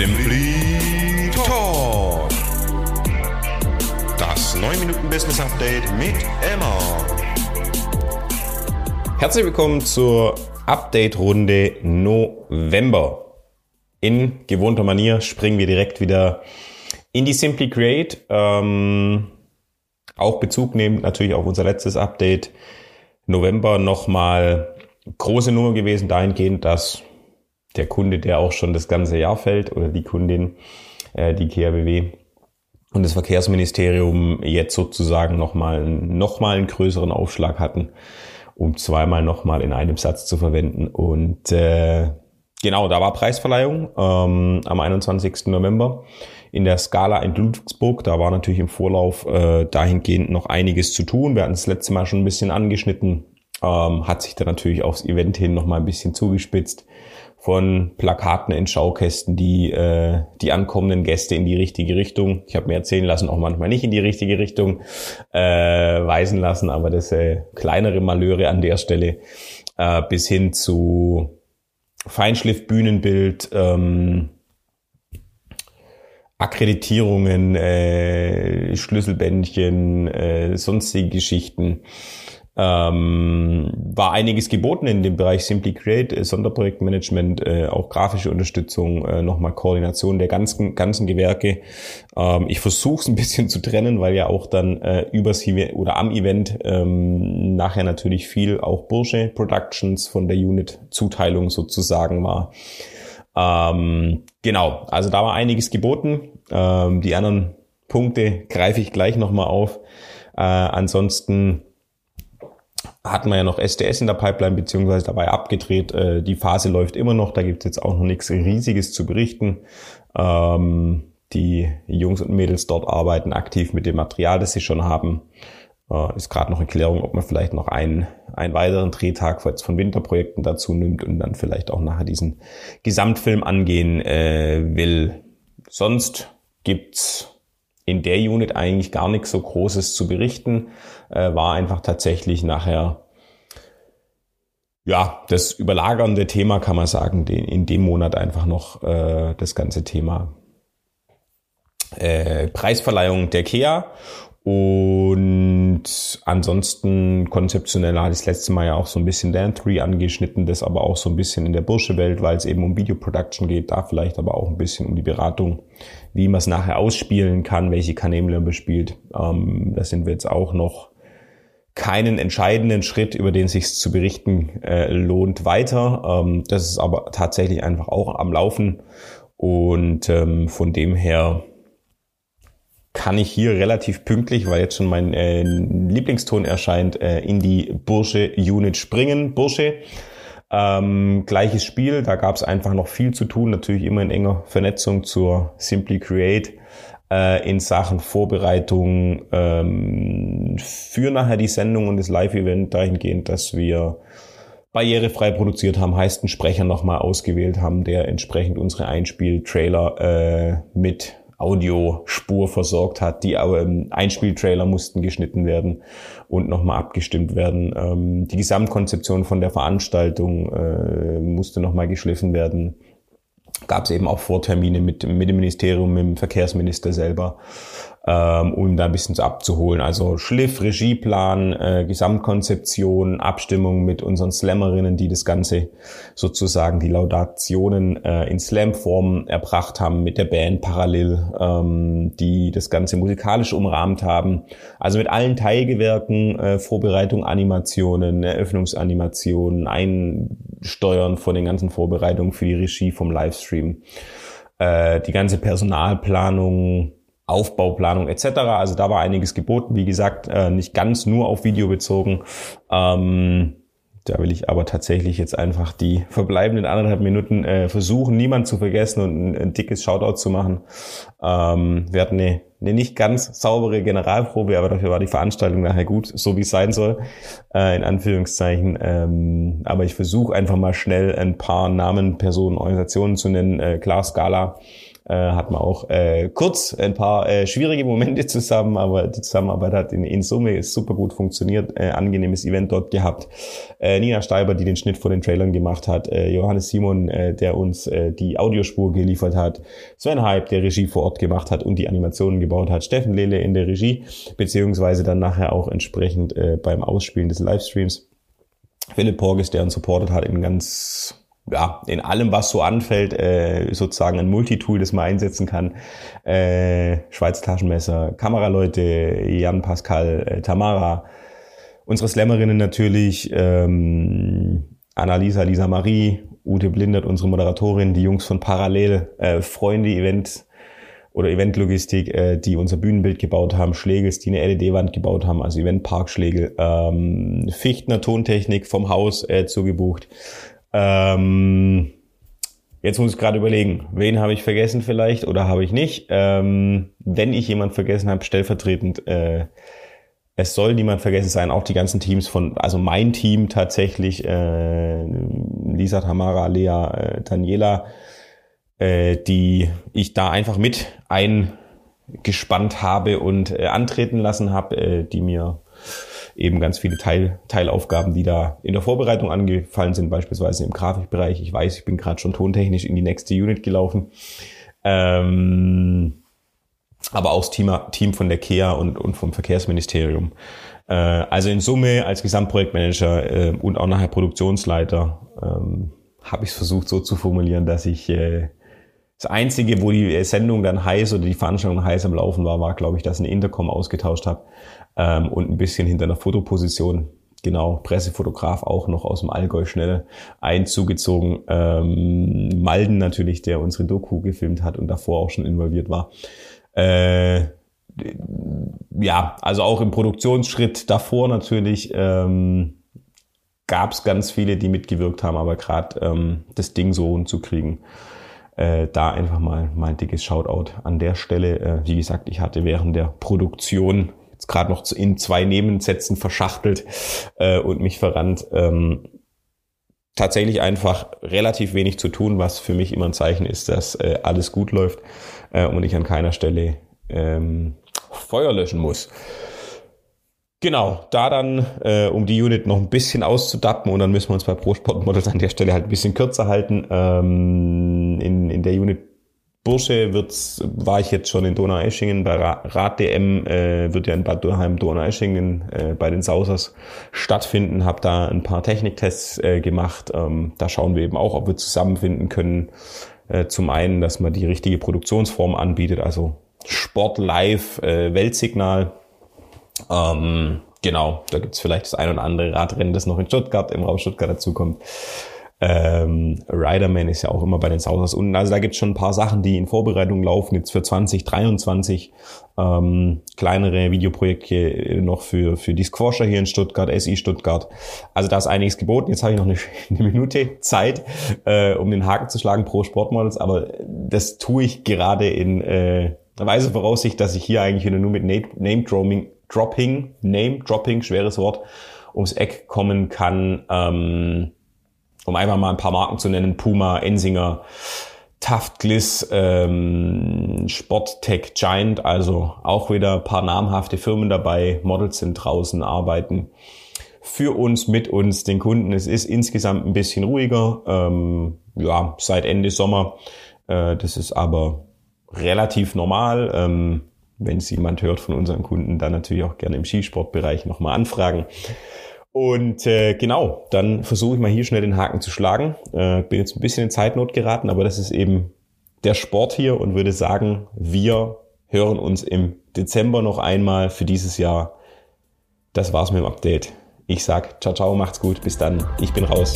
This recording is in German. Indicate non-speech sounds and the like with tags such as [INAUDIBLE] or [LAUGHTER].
Simply Talk. Das 9 Minuten Business Update mit Emma. Herzlich willkommen zur Update-Runde November. In gewohnter Manier springen wir direkt wieder in die Simply Create. Ähm, auch Bezug nehmen natürlich auf unser letztes Update. November nochmal große Nummer gewesen dahingehend, dass der Kunde, der auch schon das ganze Jahr fällt, oder die Kundin, äh, die KRBW und das Verkehrsministerium jetzt sozusagen nochmal noch mal einen größeren Aufschlag hatten, um zweimal nochmal in einem Satz zu verwenden. Und äh, genau, da war Preisverleihung ähm, am 21. November in der Skala in Ludwigsburg. Da war natürlich im Vorlauf äh, dahingehend noch einiges zu tun. Wir hatten das letzte Mal schon ein bisschen angeschnitten, ähm, hat sich dann natürlich aufs Event hin nochmal ein bisschen zugespitzt von Plakaten in Schaukästen, die äh, die ankommenden Gäste in die richtige Richtung, ich habe mir erzählen lassen, auch manchmal nicht in die richtige Richtung äh, weisen lassen, aber das äh, kleinere Malöre an der Stelle äh, bis hin zu Feinschliff, Bühnenbild, ähm, Akkreditierungen, äh, Schlüsselbändchen, äh, sonstige Geschichten ähm, war einiges geboten in dem Bereich Simply Create, äh, Sonderprojektmanagement, äh, auch grafische Unterstützung, äh, nochmal Koordination der ganzen, ganzen Gewerke. Ähm, ich versuche es ein bisschen zu trennen, weil ja auch dann äh, übers oder am Event ähm, nachher natürlich viel auch Bursche Productions von der Unit-Zuteilung sozusagen war. Ähm, genau, also da war einiges geboten. Ähm, die anderen Punkte greife ich gleich nochmal auf. Äh, ansonsten hatten wir ja noch SDS in der Pipeline beziehungsweise dabei abgedreht. Äh, die Phase läuft immer noch, da gibt es jetzt auch noch nichts Riesiges zu berichten. Ähm, die Jungs und Mädels dort arbeiten aktiv mit dem Material, das sie schon haben. Äh, ist gerade noch in Klärung, ob man vielleicht noch einen, einen weiteren Drehtag von Winterprojekten dazu nimmt und dann vielleicht auch nachher diesen Gesamtfilm angehen äh, will. Sonst gibt's in der Unit eigentlich gar nichts so Großes zu berichten. Äh, war einfach tatsächlich nachher ja, das überlagernde Thema kann man sagen, in dem Monat einfach noch äh, das ganze Thema äh, Preisverleihung der KEA und ansonsten konzeptionell hatte ich das letzte Mal ja auch so ein bisschen Dan 3 angeschnitten, das aber auch so ein bisschen in der Bursche-Welt, weil es eben um Video-Production geht, da vielleicht aber auch ein bisschen um die Beratung, wie man es nachher ausspielen kann, welche Kanäle man bespielt. Ähm, da sind wir jetzt auch noch keinen entscheidenden Schritt, über den sich zu berichten äh, lohnt, weiter. Ähm, das ist aber tatsächlich einfach auch am Laufen und ähm, von dem her kann ich hier relativ pünktlich, weil jetzt schon mein äh, Lieblingston erscheint, äh, in die Bursche-Unit springen. Bursche, ähm, gleiches Spiel, da gab es einfach noch viel zu tun, natürlich immer in enger Vernetzung zur Simply Create äh, in Sachen Vorbereitung ähm, für nachher die Sendung und das Live-Event dahingehend, dass wir barrierefrei produziert haben, heißt einen Sprecher nochmal ausgewählt haben, der entsprechend unsere Einspiel-Trailer äh, mit Audiospur versorgt hat. Die Einspieltrailer mussten geschnitten werden und nochmal abgestimmt werden. Ähm, die Gesamtkonzeption von der Veranstaltung äh, musste nochmal geschliffen werden. Gab es eben auch Vortermine mit, mit dem Ministerium, mit dem Verkehrsminister selber ähm, um da ein bisschen zu abzuholen. Also Schliff, Regieplan, äh, Gesamtkonzeption, Abstimmung mit unseren Slammerinnen, die das Ganze sozusagen die Laudationen äh, in Slam-Form erbracht haben mit der Band parallel, ähm, die das Ganze musikalisch umrahmt haben. Also mit allen Teilgewerken, äh, Vorbereitung, Animationen, Eröffnungsanimationen, Einsteuern von den ganzen Vorbereitungen für die Regie vom Livestream. Äh, die ganze Personalplanung, Aufbauplanung etc. Also da war einiges geboten, wie gesagt, äh, nicht ganz nur auf Video bezogen. Ähm, da will ich aber tatsächlich jetzt einfach die verbleibenden anderthalb Minuten äh, versuchen, niemand zu vergessen und ein, ein dickes Shoutout zu machen. Ähm, wir hatten eine, eine nicht ganz saubere Generalprobe, aber dafür war die Veranstaltung nachher gut, so wie es sein soll, äh, in Anführungszeichen. Ähm, aber ich versuche einfach mal schnell ein paar Namen, Personen, Organisationen zu nennen. Äh, klar, Scala Äh, hat man auch äh, kurz ein paar äh, schwierige Momente zusammen, aber die Zusammenarbeit hat in, in Summe super gut funktioniert. Äh, angenehmes Event dort gehabt. Äh, Nina Steiber, die den Schnitt vor den Trailern gemacht hat. Äh, Johannes Simon, äh, der uns äh, die Audiospur geliefert hat. Sven Hype, der Regie vor Ort gemacht hat und die Animationen gebaut hat. Steffen Lele in der Regie, beziehungsweise dann nachher auch entsprechend äh, beim Ausspielen des Livestreams. Philipp Porges, der uns supportet hat in ganz ja, in allem, was so anfällt, äh, sozusagen ein Multitool, das man einsetzen kann. Äh, Schweiz Taschenmesser, Kameraleute, Jan Pascal, äh, Tamara, unsere Slammerinnen natürlich, ähm, Annalisa, Lisa Marie, Ute Blindert, unsere Moderatorin, die Jungs von Parallel, äh, Freunde Event oder Eventlogistik, äh, die unser Bühnenbild gebaut haben, Schlegels, die eine LED-Wand gebaut haben, also Eventpark Schlegel, ähm, Fichtner Tontechnik vom Haus äh, zugebucht. Ähm, jetzt muss ich gerade überlegen, wen habe ich vergessen vielleicht oder habe ich nicht. Ähm, wenn ich jemand vergessen habe, stellvertretend, äh, es soll niemand vergessen sein, auch die ganzen Teams von, also mein Team tatsächlich, äh, Lisa, Tamara, Lea, äh, Daniela, äh, die ich da einfach mit eingespannt habe und äh, antreten lassen habe, äh, die mir eben ganz viele Teil, Teilaufgaben, die da in der Vorbereitung angefallen sind, beispielsweise im Grafikbereich. Ich weiß, ich bin gerade schon tontechnisch in die nächste Unit gelaufen. Ähm, aber auch das Team, Team von der KEA und, und vom Verkehrsministerium. Äh, also in Summe als Gesamtprojektmanager äh, und auch nachher Produktionsleiter ähm, habe ich es versucht so zu formulieren, dass ich äh, das Einzige, wo die Sendung dann heiß oder die Veranstaltung heiß am Laufen war, war, glaube ich, dass ich ein Intercom ausgetauscht habe ähm, und ein bisschen hinter einer Fotoposition. Genau, Pressefotograf auch noch aus dem Allgäu schnell einzugezogen. Ähm, Malden natürlich, der unsere Doku gefilmt hat und davor auch schon involviert war. Äh, ja, also auch im Produktionsschritt davor natürlich ähm, gab es ganz viele, die mitgewirkt haben, aber gerade ähm, das Ding so hinzukriegen, äh, da einfach mal mein dickes Shoutout an der Stelle. Äh, wie gesagt, ich hatte während der Produktion jetzt gerade noch in zwei Nebensätzen verschachtelt äh, und mich verrannt. Ähm, tatsächlich einfach relativ wenig zu tun, was für mich immer ein Zeichen ist, dass äh, alles gut läuft äh, und ich an keiner Stelle ähm, Feuer löschen muss. Genau, da dann, äh, um die Unit noch ein bisschen auszudappen und dann müssen wir uns bei Pro Sport Models an der Stelle halt ein bisschen kürzer halten. Ähm, in, der Unit Bursche wird's, war ich jetzt schon in Donaueschingen bei Rad DM, äh, wird ja in Bad Dürheim Donaueschingen äh, bei den Sausers stattfinden. Habe da ein paar Techniktests äh, gemacht. Ähm, da schauen wir eben auch, ob wir zusammenfinden können. Äh, zum einen, dass man die richtige Produktionsform anbietet, also Sport Live äh, Weltsignal. Ähm, genau, da gibt's vielleicht das ein oder andere Radrennen, das noch in Stuttgart, im Raum Stuttgart dazukommt. Ähm, Riderman ist ja auch immer bei den Sousers unten. Also da gibt's schon ein paar Sachen, die in Vorbereitung laufen, jetzt für 2023. Ähm, kleinere Videoprojekte noch für, für die Squasher hier in Stuttgart, SI Stuttgart. Also da ist einiges geboten. Jetzt habe ich noch eine, [LAUGHS] eine Minute Zeit, äh, um den Haken zu schlagen pro Sportmodels, aber das tue ich gerade in äh, weise Voraussicht, dass ich hier eigentlich wieder nur mit Name-Dropping, Dropping, Name-Dropping, schweres Wort, ums Eck kommen kann. Ähm, um einfach mal ein paar Marken zu nennen, Puma, Ensinger, Taft Gliss, ähm, Sporttech Giant, also auch wieder ein paar namhafte Firmen dabei, Models sind draußen, arbeiten für uns, mit uns, den Kunden. Es ist insgesamt ein bisschen ruhiger, ähm, ja, seit Ende Sommer. Äh, das ist aber relativ normal. Ähm, wenn es jemand hört von unseren Kunden, dann natürlich auch gerne im Skisportbereich nochmal anfragen. Und äh, genau, dann versuche ich mal hier schnell den Haken zu schlagen. Äh, bin jetzt ein bisschen in Zeitnot geraten, aber das ist eben der Sport hier und würde sagen, wir hören uns im Dezember noch einmal für dieses Jahr. Das war's mit dem Update. Ich sag ciao, ciao, macht's gut, bis dann. Ich bin raus.